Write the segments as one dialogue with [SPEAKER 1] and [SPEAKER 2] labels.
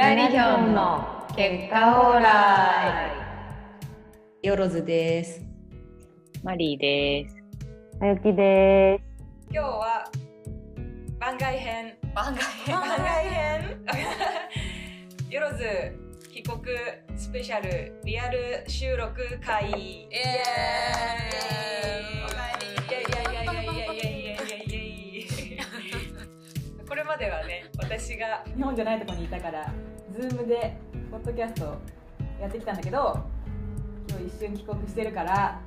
[SPEAKER 1] ラリヒョンの結果オーライ。
[SPEAKER 2] よろずです。
[SPEAKER 3] マリーです。
[SPEAKER 4] あゆきです。
[SPEAKER 1] 今日は番外編。番外編。番外編。よろず帰国スペシャル。リアル収録会。イエーイ。これまではね私が日本じゃないところにいたから Zoom でポッドキャストやってきたんだけど今日一瞬帰国してるから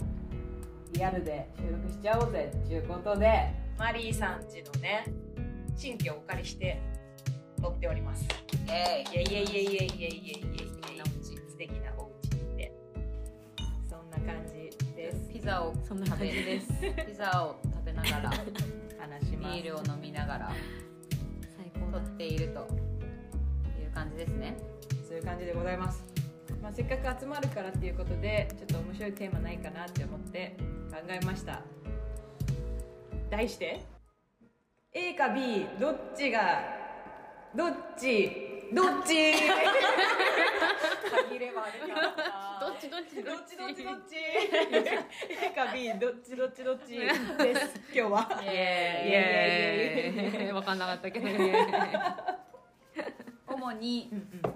[SPEAKER 1] リアルで収録しちゃおうぜっていうことでマリーさんちのね新居をお借りして撮っております。
[SPEAKER 2] イエ
[SPEAKER 1] イイエイイエイイエイイエイイエイイエイ素敵なお家にいてそんな感じです
[SPEAKER 2] ピザを
[SPEAKER 4] 食べです
[SPEAKER 2] ピザを食べながら
[SPEAKER 1] 話しますビ
[SPEAKER 2] ールを飲みながら
[SPEAKER 4] 最高
[SPEAKER 2] 撮っていると感じですね。
[SPEAKER 1] そういう感じでございます、まあ、せっかく集まるからっていうことでちょっと面白いテーマないかなって思って考えました。題して A か B どっちがどっちどっち？限ればあるか
[SPEAKER 4] どっちどっち
[SPEAKER 1] どっち？どっちどっち A か B どっちどっちどっち？です今日は。
[SPEAKER 2] イ
[SPEAKER 1] エ
[SPEAKER 4] イエーイ。わかんなかったけど。
[SPEAKER 2] 主に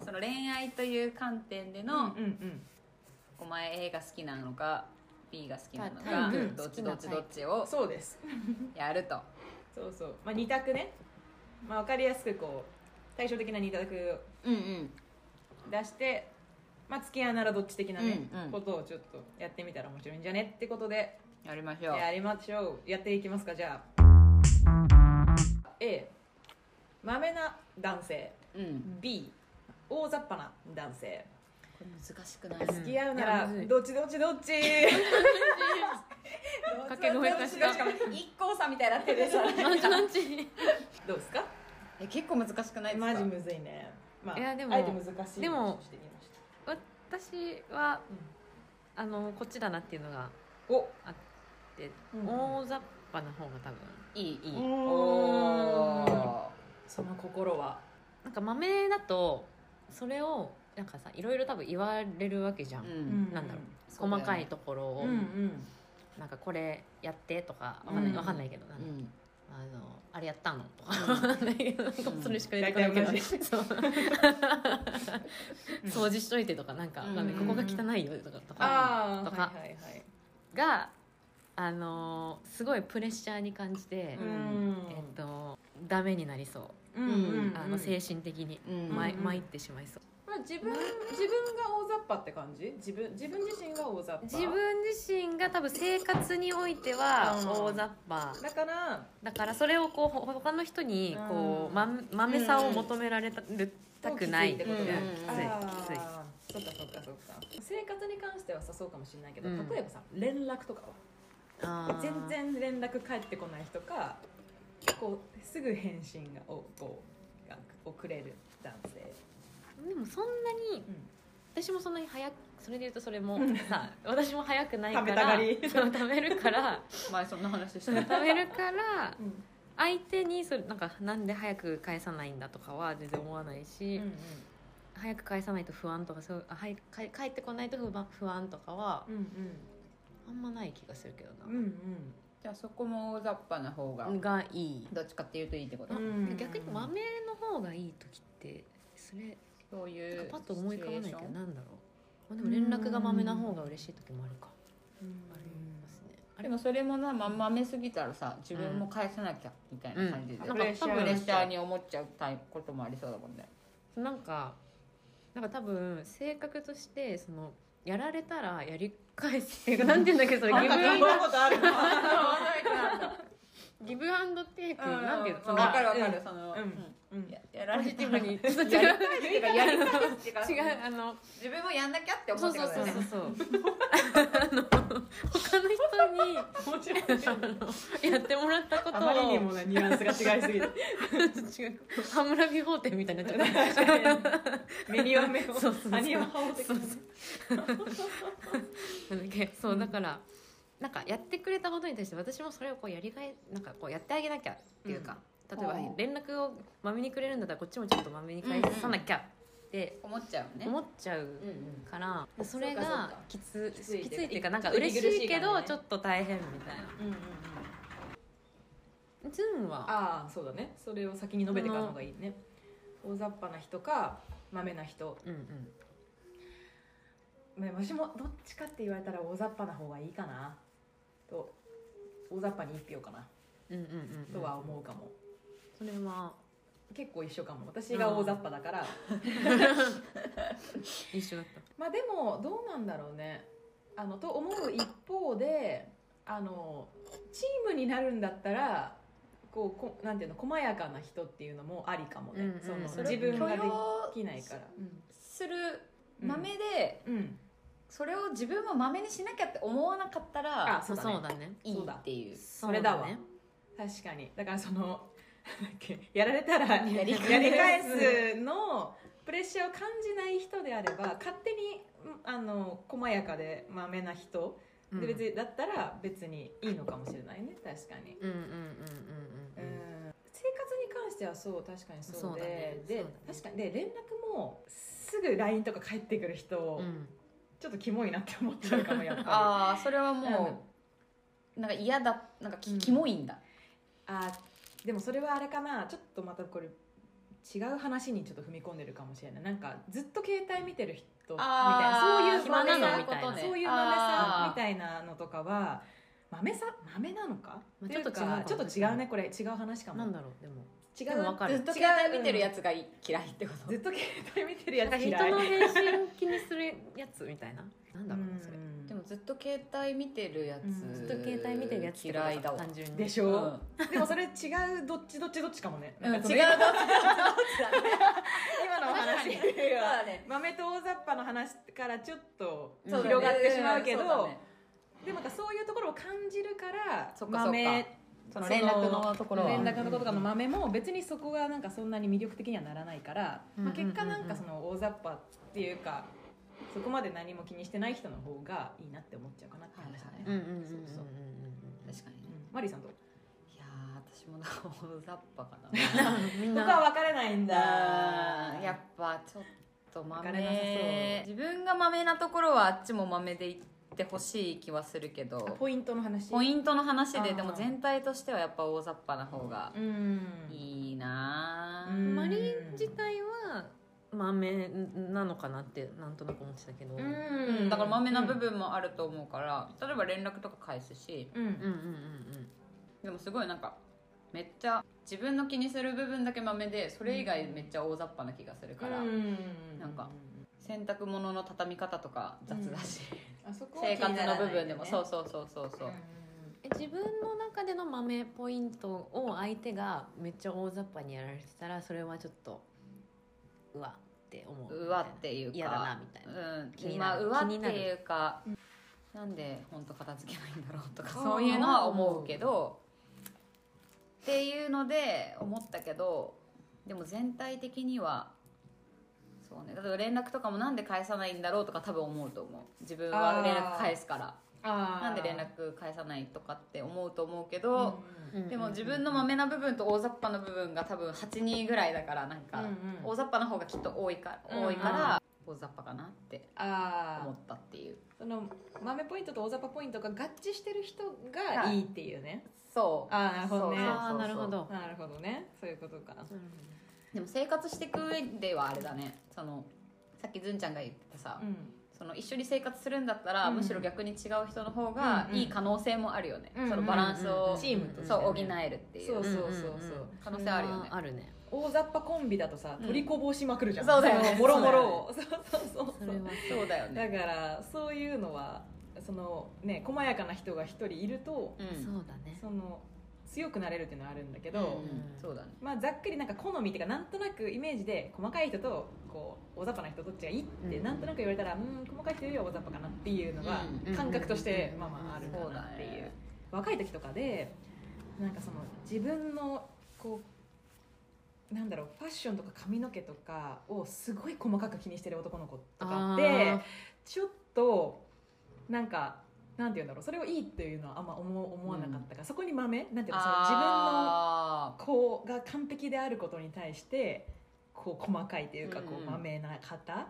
[SPEAKER 2] その恋愛という観点で
[SPEAKER 1] うん
[SPEAKER 2] の、お前 A が好きなのか B が好きなの
[SPEAKER 4] タ
[SPEAKER 2] かどっちどっちどっちを
[SPEAKER 1] そうです。
[SPEAKER 2] やると。
[SPEAKER 1] そうそう、まあ、二択ね、まあ、分かりやすくこう対照的な二択。出して、まあ、付き合うならどっち的なね、
[SPEAKER 2] うんうん。
[SPEAKER 1] ことをちょっとやってみたら面白いんじゃねってことで。
[SPEAKER 2] やりましょう。
[SPEAKER 1] やりましょう。やっていきますかじゃあ。A まめな男性
[SPEAKER 2] うん。
[SPEAKER 1] B 大雑把な男性。
[SPEAKER 2] これ難しくない？
[SPEAKER 1] 付き合うならどっちどっちどっち？
[SPEAKER 4] 掛け声化した
[SPEAKER 1] しかも一光さんみたいになってるでしょ
[SPEAKER 4] なん ちなんち？
[SPEAKER 1] どうですか？
[SPEAKER 2] え結構難しくないですか？
[SPEAKER 1] マジむずいね、まあ、
[SPEAKER 4] いやでも
[SPEAKER 1] あえて難しい
[SPEAKER 4] でも私はあのこっちだなっていうのが
[SPEAKER 1] お。
[SPEAKER 4] あって、
[SPEAKER 1] うん。
[SPEAKER 4] 大雑把な方が多分
[SPEAKER 2] いいいい。
[SPEAKER 1] おその心は
[SPEAKER 4] なんか豆だとそれをなんかさいろいろ多分言われるわけじゃん、
[SPEAKER 2] ーうん。
[SPEAKER 4] なんだろう。
[SPEAKER 2] そうだよね
[SPEAKER 4] 細かいところを、
[SPEAKER 1] うんうん
[SPEAKER 4] なんかこれやってとかわかんない,、
[SPEAKER 2] う
[SPEAKER 4] かんないけどなんう。
[SPEAKER 2] うん。
[SPEAKER 4] あのあれやったの？とか。それしか出てこないけど、
[SPEAKER 1] 大体同じ。
[SPEAKER 4] そう。掃除しといてとかなんか
[SPEAKER 2] うん。
[SPEAKER 4] ここが汚いよとかとかとか。
[SPEAKER 1] はいはいはい。
[SPEAKER 4] があのーすごいプレッシャーに感じて、
[SPEAKER 2] うん。
[SPEAKER 4] えっとダメになりそう、あの精神的に、
[SPEAKER 2] うん
[SPEAKER 4] まい
[SPEAKER 1] うん。
[SPEAKER 4] 参ってしまいそう。
[SPEAKER 1] まあ自分自分が大雑把って感じ？自分自分自身が大雑把？
[SPEAKER 4] 自分自身が多分生活においては
[SPEAKER 1] うん。
[SPEAKER 4] 大雑把。
[SPEAKER 1] だから
[SPEAKER 4] だからそれをこうほ他の人にこ
[SPEAKER 1] う
[SPEAKER 4] うんま豆さを求められたるたくない。
[SPEAKER 1] ってことね
[SPEAKER 2] うん。
[SPEAKER 4] きついきつい。
[SPEAKER 1] そっかそっかそっか生活に関してはさそうかもしれないけど、
[SPEAKER 4] うん
[SPEAKER 1] 例えばさ連絡とかは全然連絡返ってこない人かこうすぐ返信がをこうがをくれる男性、
[SPEAKER 4] でもそんなに
[SPEAKER 1] うん
[SPEAKER 4] 私もそんなに早くそれで言うとそれもさ私も早くないか
[SPEAKER 1] 食べた
[SPEAKER 4] ら
[SPEAKER 1] がり。
[SPEAKER 4] そう食べるから
[SPEAKER 2] 前そんな話した。
[SPEAKER 4] 食べるから
[SPEAKER 1] うん。
[SPEAKER 4] 相手にそれなんかなんで早く返さないんだとかは全然思わないし、
[SPEAKER 1] うん
[SPEAKER 4] 早く返さないと不安とかそうあはい帰帰ってこないと不安不安とかは
[SPEAKER 1] うん
[SPEAKER 4] あんまない気がするけどな。
[SPEAKER 1] うんうん、うん
[SPEAKER 2] じゃあそこも大雑把な方が
[SPEAKER 4] がいい、
[SPEAKER 2] どっちかっていうといいってこと？
[SPEAKER 1] うん。
[SPEAKER 4] 逆に豆の方がいい時ってそれ
[SPEAKER 2] そういう
[SPEAKER 4] パッと思い浮かばないけどなんだろう、まあ、でも連絡が豆な方が嬉しい時もあるか。
[SPEAKER 1] うん。
[SPEAKER 4] ありますね。あ
[SPEAKER 2] で
[SPEAKER 4] れ
[SPEAKER 2] もそれもなままめすぎたらさ自分も返さなきゃみたいな感じで、
[SPEAKER 4] うん
[SPEAKER 1] プレッシャー
[SPEAKER 2] プレッシャーに思っちゃうタイプこともありそうだもんね。
[SPEAKER 4] なんかなんか多分性格としてそのやられたらやり返すっていうか なんて言うんだっけどそれギブアンド ギブアンドテイク
[SPEAKER 2] うん。
[SPEAKER 4] なんていうのその
[SPEAKER 2] 分かる分かるその、ややられ
[SPEAKER 4] ポジティブに。違 う
[SPEAKER 2] やり返すっていうかやり返す
[SPEAKER 4] 違うあの
[SPEAKER 2] 自分もやんなきゃって思って
[SPEAKER 4] そうそうそうそう他の人に
[SPEAKER 1] もちろん
[SPEAKER 4] やってもらったことを
[SPEAKER 1] あまりにもねニュアンスが違いすぎて。
[SPEAKER 4] 違うハムラビ法廷みたいになっちゃった。
[SPEAKER 1] 目には目を
[SPEAKER 4] そうそう。そうそうだそうだからなんかやってくれたことに対して私もそれをこうやりがいなんかこうやってあげなきゃっていうか、例えば
[SPEAKER 2] うん
[SPEAKER 4] 連絡をまめにくれるんだったらこっちもちょっとまめに返さなきゃって
[SPEAKER 2] 思っちゃうね。
[SPEAKER 4] 思っちゃう
[SPEAKER 2] うんうん。
[SPEAKER 4] から、それ
[SPEAKER 1] そうかそう
[SPEAKER 4] が
[SPEAKER 1] か。
[SPEAKER 4] きつ
[SPEAKER 1] きつい
[SPEAKER 4] っていうかなんか嬉しいけどちょっと大変みたいな。
[SPEAKER 1] うんうんうん。
[SPEAKER 4] ズンは？
[SPEAKER 1] ああそうだね。それを先に述べてからの方がいいね。大雑把な人かまめな人。
[SPEAKER 4] うんうん。
[SPEAKER 1] ね私もどっちかって言われたら大雑把な方がいいかな。と大雑把に一票かな。
[SPEAKER 4] うんうんうんうん。
[SPEAKER 1] とは思うかも、
[SPEAKER 4] それは
[SPEAKER 1] 結構一緒かも。私が大雑把だから、
[SPEAKER 4] 一緒だった。
[SPEAKER 1] まあでもどうなんだろうね。あのと思う一方であのチームになるんだったらこうこなんていうの細やかな人っていうのもありかもね、
[SPEAKER 4] うんうん。
[SPEAKER 1] その自分ができないから、
[SPEAKER 2] する豆で、
[SPEAKER 1] うん。うん。
[SPEAKER 2] それを自分も豆にしなきゃって思わなかったら
[SPEAKER 1] あそうだね。
[SPEAKER 4] そうだね。
[SPEAKER 2] いいっていう。
[SPEAKER 1] それだわ。
[SPEAKER 4] ね。
[SPEAKER 1] 確かに。だからそのやられたらや
[SPEAKER 2] やり
[SPEAKER 1] り返すのプレッシャーを感じない人であれば勝手にうんあの細やかでまめな人
[SPEAKER 4] うん。
[SPEAKER 1] で別にだったら別にいいのかもしれないね。確かに、
[SPEAKER 4] うんうんうんうん
[SPEAKER 1] う
[SPEAKER 4] うん。うん。
[SPEAKER 1] ん、生活に関してはそう確かにそうで。
[SPEAKER 4] ね。
[SPEAKER 1] で
[SPEAKER 4] ね。
[SPEAKER 1] 確かに。で連絡もすぐ LINE とか返ってくる人、
[SPEAKER 4] うん。
[SPEAKER 1] ちょっとキモいなって思っちゃうかもやっぱり。
[SPEAKER 2] ああそれはもう、なんか嫌だなんかキモいんだ。
[SPEAKER 1] あーでもそれはあれかなちょっとまたこれ違う話にちょっと踏み込んでるかもしれない。なんかずっと携帯見てる人みたいなそういう
[SPEAKER 4] 暇なの
[SPEAKER 1] 豆さ
[SPEAKER 4] みたいな。
[SPEAKER 1] そういう豆さんみたいなのとかは豆さ豆なのか、
[SPEAKER 4] ちょっと違う
[SPEAKER 1] ちょっと違うねこれ。違う話かも。
[SPEAKER 4] なんだろうでも。
[SPEAKER 1] 違
[SPEAKER 4] でもわかる。
[SPEAKER 2] ずっと携帯見てるやつがい嫌いってこと？
[SPEAKER 1] ずっと携帯見てるやつ嫌い。
[SPEAKER 4] の返信気にするやつみたいな？なんだろうなそれ
[SPEAKER 2] ずっと携帯見てるやつ、
[SPEAKER 1] うん
[SPEAKER 4] ずっと携帯見てるやつ
[SPEAKER 2] 嫌いだわ。
[SPEAKER 4] 単純に。
[SPEAKER 1] でしょ、
[SPEAKER 2] うん。
[SPEAKER 1] でもそれ違うどっちどっちどっちかもね、
[SPEAKER 2] うん違う
[SPEAKER 1] の
[SPEAKER 2] どっち
[SPEAKER 1] 今のお話。
[SPEAKER 2] 確かに。そうだね。
[SPEAKER 1] 豆と大雑把の話からちょっと広がってしまうけど、
[SPEAKER 2] そうだね。
[SPEAKER 1] でもなんかそういうところを感じるから
[SPEAKER 2] そっかそっか。
[SPEAKER 1] 豆
[SPEAKER 2] その連絡のところは。
[SPEAKER 1] 連絡のところとかの豆も別にそこがなんかそんなに魅力的にはならないから、まあ、
[SPEAKER 4] うんうんうんうん。
[SPEAKER 1] 結果なんかその大雑把っていうかそこまで何も気にしてない人の方がいいなって思っちゃうかなって話だね、
[SPEAKER 2] はい
[SPEAKER 4] うんうんうんうんうん
[SPEAKER 1] そうそう
[SPEAKER 2] 確かに。ね
[SPEAKER 1] うんマリーさんと。
[SPEAKER 2] いやー私もなんか大雑把かな。
[SPEAKER 4] う んみん
[SPEAKER 1] 僕は
[SPEAKER 4] な
[SPEAKER 1] 分かれないんだ。
[SPEAKER 2] やっぱちょっと
[SPEAKER 1] 分かれなさ
[SPEAKER 2] 豆自分が豆なところはあっちも豆でいってほしい気はするけど。
[SPEAKER 1] ポイントの話？
[SPEAKER 2] ポイントの話ででも全体としてはやっぱ大雑把な方が
[SPEAKER 1] うん。
[SPEAKER 2] いいな
[SPEAKER 1] うん。
[SPEAKER 4] マリー自体は豆なのかなってなんとなく思ってたけど。うん。うん
[SPEAKER 2] うん、だから豆な部分もあると思うから、例えば連絡とか返すし。
[SPEAKER 1] うん、うん
[SPEAKER 4] うんうん
[SPEAKER 2] でもすごいなんかめっちゃ自分の気にする部分だけ豆でそれ以外めっちゃ大雑把な気がするから、
[SPEAKER 1] うん。
[SPEAKER 2] なんか洗濯物の畳み方とか雑だし、
[SPEAKER 1] あそこは
[SPEAKER 2] 生活の部分でも。そうそうそうそうそう、
[SPEAKER 4] え自分の中での豆ポイントを相手がめっちゃ大雑把にやられてたらそれはちょっとうわって思う
[SPEAKER 2] うわっていうか。
[SPEAKER 4] 嫌だなみたいな。
[SPEAKER 2] うん、
[SPEAKER 4] 気になる。
[SPEAKER 2] まあうわっていうかなんで本当片付けないんだろうとかそういうのは思うけどっていうので思ったけどでも全体的にはそうね。例えば連絡とかもなんで返さないんだろうとか多分思うと思う。自分は連絡返すからなんで連絡返さないとかって思うと思うけど、
[SPEAKER 1] うん
[SPEAKER 2] でも自分の豆な部分と大雑把な部分が多分8人ぐらいだからなんか、
[SPEAKER 1] うんうん。
[SPEAKER 2] 大雑把な方がきっと多いか
[SPEAKER 1] うん
[SPEAKER 2] 多いから、大雑把かなって
[SPEAKER 1] あ
[SPEAKER 2] 思ったっていう。
[SPEAKER 1] あその豆ポイントと大雑把ポイントが合致してる人がいいっていうね。
[SPEAKER 2] そう。
[SPEAKER 1] ああなるほどね。
[SPEAKER 4] なるほど。
[SPEAKER 1] なるほどね。そういうことか。
[SPEAKER 2] でも生活していく上ではあれだね。そのさっきずんちゃんが言ってたさ、
[SPEAKER 1] うん
[SPEAKER 2] その一緒に生活するんだったら、
[SPEAKER 1] うん。
[SPEAKER 2] むしろ逆に違う人の方が
[SPEAKER 1] うんうん。
[SPEAKER 2] いい可能性もあるよね、
[SPEAKER 1] うん
[SPEAKER 2] そのバランスを、
[SPEAKER 1] チームとして
[SPEAKER 2] そう補
[SPEAKER 1] ね
[SPEAKER 2] えるっていう。
[SPEAKER 1] そうそうそうそう。
[SPEAKER 2] 可能性あるよね。
[SPEAKER 4] あるね。
[SPEAKER 1] 大雑把コンビだとさ
[SPEAKER 2] うん。
[SPEAKER 1] 取りこぼしまくるじゃん。
[SPEAKER 2] そうだよね。
[SPEAKER 1] のもろもろを。そうそうそう
[SPEAKER 4] そ
[SPEAKER 1] そう。
[SPEAKER 4] れは
[SPEAKER 2] そうだよね。
[SPEAKER 1] だからそういうのはそのね細やかな人が一人いると
[SPEAKER 2] うん。
[SPEAKER 4] そうだね。
[SPEAKER 1] その強くなれるっていうのはあるんだけど、
[SPEAKER 2] うんそうだね。
[SPEAKER 1] まあ、ざっくりなんか好みっていうかなんとなくイメージで細かい人とこう大雑把な人どっちがいいって
[SPEAKER 4] うん。
[SPEAKER 1] なんとなく言われたらうん細かい人よりは大雑把かなっていうのが
[SPEAKER 2] うん
[SPEAKER 1] 感覚として
[SPEAKER 4] うん
[SPEAKER 1] まあまああるかなっていう。
[SPEAKER 2] ね。
[SPEAKER 1] 若い時とかでなんかその自分のこうなんだろうファッションとか髪の毛とかをすごい細かく気にしてる男の子とかってちょっとなんかなんて言うんだろう。それをいいっていうのはあんま思思わなかったから、そこに豆なんていうのその自分の
[SPEAKER 2] あ
[SPEAKER 1] 子が完璧であることに対してこう細かいっていうかこ
[SPEAKER 2] うんうん。
[SPEAKER 1] うまめな方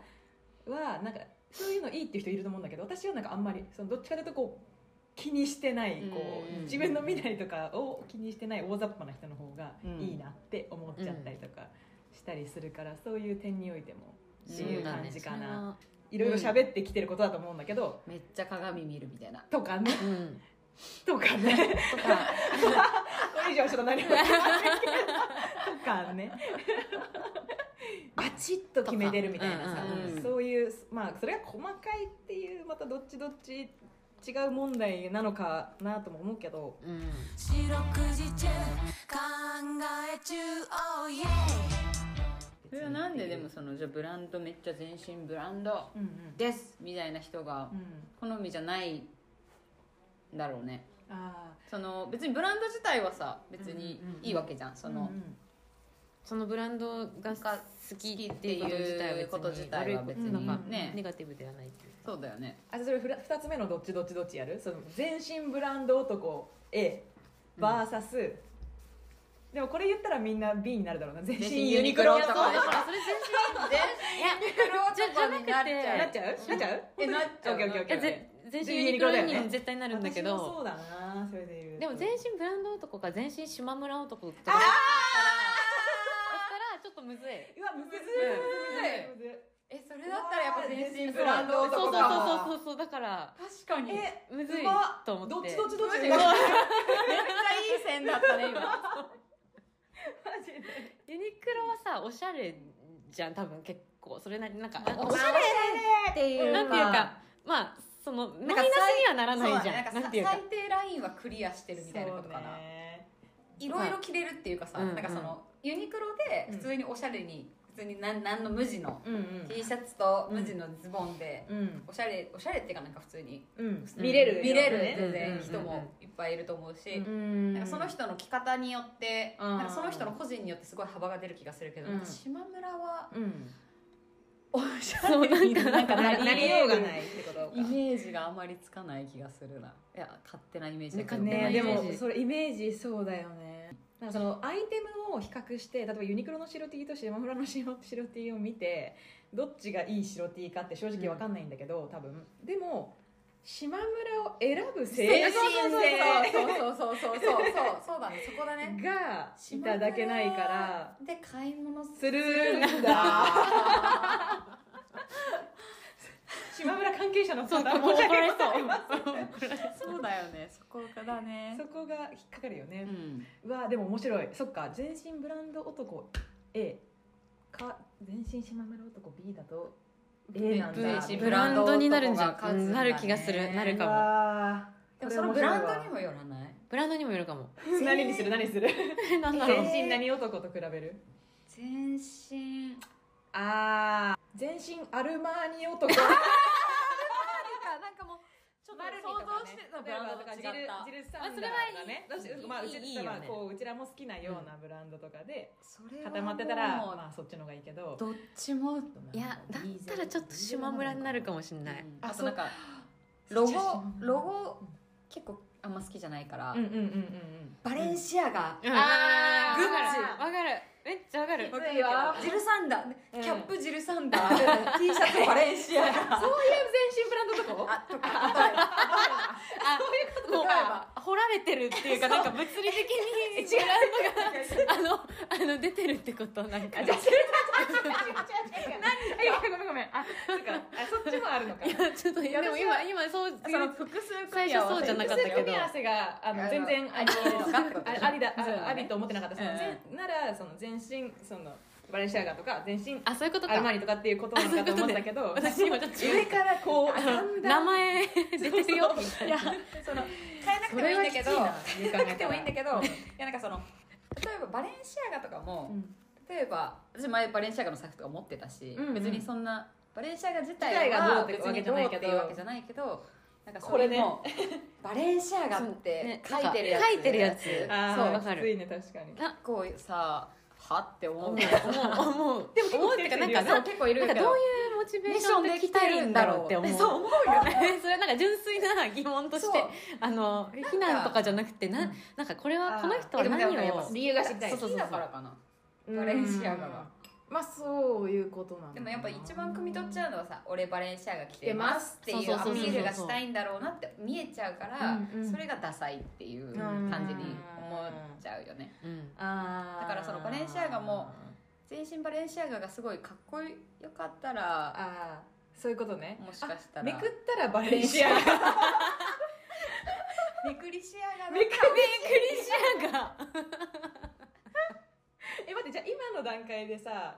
[SPEAKER 1] はなんかそういうのいいっていう人いると思うんだけど私はなんかあんまりそのどっちかというとこう気にしてないこ
[SPEAKER 2] う
[SPEAKER 1] 自分の身なりとかを気にしてない大雑把な人の方がいいなって思っちゃったりとかしたりするからそういう点においてもっていう感じかな。いろいろ喋ってきてることだと思うんだけど、
[SPEAKER 2] めっちゃ鏡見るみたいな。
[SPEAKER 1] とかね。
[SPEAKER 4] うん。
[SPEAKER 1] とかね。
[SPEAKER 2] とか。
[SPEAKER 1] これ以上はちょっと何も言えないけど。とかね。バチッと決めてるみたいなさ、
[SPEAKER 2] うんうんうん。
[SPEAKER 1] そういうまあそれが細かいっていうまたどっちどっち違う問題なのかなとも思うけど。
[SPEAKER 4] うん。
[SPEAKER 5] 四六時中考え中 oh yeah
[SPEAKER 2] それはなんででもそのじゃあブランドめっちゃ全身ブランドですみたいな人が
[SPEAKER 1] うん
[SPEAKER 2] 好みじゃないんだろうね。
[SPEAKER 1] あ
[SPEAKER 2] その別にブランド自体はさ別にいいわけじゃん、そ
[SPEAKER 1] あ
[SPEAKER 2] の、
[SPEAKER 4] そのブランドが好きっていうこと自体は別に
[SPEAKER 2] ね。
[SPEAKER 4] ネガティブではないっていう
[SPEAKER 2] そうだよね。
[SPEAKER 1] あじゃあそれふら二つ目のどっちどっちどっちやる？その全身ブランド男 A バーサス、でもこれ言ったらみんな B になるだろうな。全
[SPEAKER 2] 全身
[SPEAKER 1] 身ユニクロ
[SPEAKER 2] とかでしょ。
[SPEAKER 4] それ全
[SPEAKER 2] いやユニクロ
[SPEAKER 4] じゃじゃな
[SPEAKER 2] っちゃう？
[SPEAKER 1] なっちゃうなっちゃう？
[SPEAKER 2] えなっちゃう？
[SPEAKER 4] 全身ユニクロにも絶対なるんだけど。
[SPEAKER 1] そうだなそれで言うと
[SPEAKER 4] でも全身ブランド男か全身島村男とかだったら。だったらちょっとむずい。う
[SPEAKER 1] わむずい。
[SPEAKER 2] えそれだったらやっぱ全身ブ
[SPEAKER 1] ブランド
[SPEAKER 2] ランド
[SPEAKER 4] そうそう
[SPEAKER 2] 男か
[SPEAKER 4] そうそうそう。だから
[SPEAKER 2] 確かに。
[SPEAKER 4] むずいと思って。
[SPEAKER 1] どっちどっちどっち
[SPEAKER 2] マジ
[SPEAKER 1] マ
[SPEAKER 2] ちゃいい線だったね今
[SPEAKER 4] ユニクロはさおしゃれじゃん多分結構。それなりなんかなんか
[SPEAKER 2] おしゃれっていう
[SPEAKER 4] なんていうかまあ。そのマイナスにはならないじゃん。なんか
[SPEAKER 2] 最低ラインはクリアしてるみたいなことかな、
[SPEAKER 1] ね。
[SPEAKER 2] いろいろ着れるっていうかさ、
[SPEAKER 4] うん
[SPEAKER 2] なんかそのユニクロで普通におしゃれに普通になんなんの無地の T シャツと無地のズボンで、
[SPEAKER 1] うん。
[SPEAKER 2] おしゃれおしゃれっていうかなんか普通に。
[SPEAKER 1] うん。見れる
[SPEAKER 2] 見れる
[SPEAKER 1] ね。
[SPEAKER 2] 全
[SPEAKER 4] うん
[SPEAKER 2] 然人もいっぱいいると思うし、
[SPEAKER 1] うん。
[SPEAKER 2] なんかその人の着方によって、
[SPEAKER 1] うん。
[SPEAKER 2] なんかその人の個人によってすごい幅が出る気がするけど、島村は
[SPEAKER 1] うん。
[SPEAKER 2] おしゃれに
[SPEAKER 4] なんか
[SPEAKER 2] な
[SPEAKER 1] なりようがないってことか。
[SPEAKER 2] イメージがあまりつかない気がするな。いや勝手なイメージだけど。
[SPEAKER 4] ね
[SPEAKER 1] ねでも
[SPEAKER 4] イメージ。
[SPEAKER 1] それイメージそうだよねなんかそのアイテムを比較して例えばユニクロの白 T と島村の白 T を見てどっちがいい白 T かって正直わかんないんだけど、多分。でも島村を選ぶ精神性
[SPEAKER 2] そうそうそうそうそうそうそうそうだねそこだね
[SPEAKER 1] がいただけないから
[SPEAKER 2] で買い物す
[SPEAKER 1] るんだ島村関係者の方
[SPEAKER 4] もう怒られそう
[SPEAKER 2] そうだよね。そこだね。
[SPEAKER 1] そこが引っかかるよね、
[SPEAKER 2] うん。
[SPEAKER 1] うわでも面白い。そっか全身ブランド男 A か全身島村男 B だと A なんだ。
[SPEAKER 4] ブランドになるんじゃん
[SPEAKER 2] ね。
[SPEAKER 4] なる気がする。なるかも。
[SPEAKER 1] わ
[SPEAKER 2] でもそのブランドにもよらない？
[SPEAKER 4] ブランドにもよるかも。
[SPEAKER 1] ー 何にする？何する？
[SPEAKER 4] なんだろう。
[SPEAKER 1] 全身何男と比べる？
[SPEAKER 2] 全身。
[SPEAKER 1] あー全身アルマーニ男
[SPEAKER 2] なんかもうちょっと想像してたブランドと違
[SPEAKER 1] ジルジルサンダーと
[SPEAKER 4] あそれはいい。
[SPEAKER 1] かねまあうち
[SPEAKER 4] いいよね
[SPEAKER 1] まあこううちらも好きなようなブランドとかで固まってたらまあそっちの方がいいけど。
[SPEAKER 2] どっちも
[SPEAKER 4] いやだったらちょっと島村になるかもしれない。
[SPEAKER 2] あとなんかロゴロゴ結構あんま好きじゃないから、バレンシアガ、
[SPEAKER 4] あー
[SPEAKER 2] グッチ
[SPEAKER 4] わかるめっちゃわかる。
[SPEAKER 1] わ。かるよ
[SPEAKER 2] ジルサンダー、
[SPEAKER 1] うん。
[SPEAKER 2] キャップジルサンダー。T シャツバレンシアガ
[SPEAKER 1] そういう全身ブランドとこ？
[SPEAKER 2] あとか例えば。
[SPEAKER 4] あもう
[SPEAKER 2] 例えば。
[SPEAKER 4] 掘られてるっていうかなんか物理的にブランドがあのあの出てるってこと？なんか。
[SPEAKER 1] 違う違う違う違う。何ごめんごめん。あそっか。あそっちもあるのか。
[SPEAKER 4] いやちょっとでも今今そう
[SPEAKER 2] その複数
[SPEAKER 4] 最初そうじゃなかったけど。
[SPEAKER 1] 組み合わせがあの全然あ
[SPEAKER 2] あり
[SPEAKER 1] あありだあありと思ってなかった。ならその全身そのバレンシアガとか全身
[SPEAKER 4] あそういうことか。
[SPEAKER 1] アルマーニとかっていうことなのかと思ったけど
[SPEAKER 4] 私今ちょっと
[SPEAKER 1] 上からこう
[SPEAKER 4] 名前出てるよみたいな。
[SPEAKER 2] その変えなくてもいいんだけど変えなくてもいいんだけどいやなんかその例えばバレンシアガとかも、
[SPEAKER 1] うん。
[SPEAKER 2] 例えば私前バレンシアガの財布とか持ってたし、別にそんなバレンシアガ自
[SPEAKER 1] 自体
[SPEAKER 2] 体
[SPEAKER 1] がどうって
[SPEAKER 2] は別にどうっていうわけじゃないけどなんかそ
[SPEAKER 1] これね。
[SPEAKER 2] もうバレンシアガって
[SPEAKER 4] ね
[SPEAKER 2] 書いてるやつ。
[SPEAKER 4] 書いてるやつ。
[SPEAKER 1] あ
[SPEAKER 2] そう
[SPEAKER 1] あ
[SPEAKER 4] わかる。
[SPEAKER 1] きついね確かに。
[SPEAKER 2] こうさはって思う
[SPEAKER 4] 思う思う。
[SPEAKER 1] でも
[SPEAKER 4] 思うっていうかなんか
[SPEAKER 2] そう結構いるけど
[SPEAKER 4] なんかどういうモチベーションで来てるんだろうって思う。
[SPEAKER 2] そう思うよね。
[SPEAKER 4] それなんか純粋な疑問として
[SPEAKER 2] そう。
[SPEAKER 4] あの非難とかじゃなくてな
[SPEAKER 1] うん。
[SPEAKER 4] なんかこれはこの人は
[SPEAKER 2] えでも
[SPEAKER 4] 何
[SPEAKER 2] やっぱ
[SPEAKER 4] を
[SPEAKER 1] 理由が知りたい
[SPEAKER 2] 好きだからかな。バレンシアガが
[SPEAKER 1] まあそういうことなんだ
[SPEAKER 2] でもやっぱ一番汲み取っちゃうのはさ俺バレンシアガ着てま
[SPEAKER 1] ますす
[SPEAKER 2] っていうアピールがしたいんだろうなって見えちゃうから、それがダサいっていう感じに思っちゃうよね。
[SPEAKER 4] うん。
[SPEAKER 1] あー。
[SPEAKER 2] だからそのバレンシアガも全身バレンシアガがすごいかっこよかったら
[SPEAKER 1] ああそういうことね。
[SPEAKER 2] もしかしたら。
[SPEAKER 1] あめくったらバレンシアガ。
[SPEAKER 2] めくりシアガ
[SPEAKER 1] めくり
[SPEAKER 4] シアが。
[SPEAKER 1] え待ってじゃあ今の段階でさ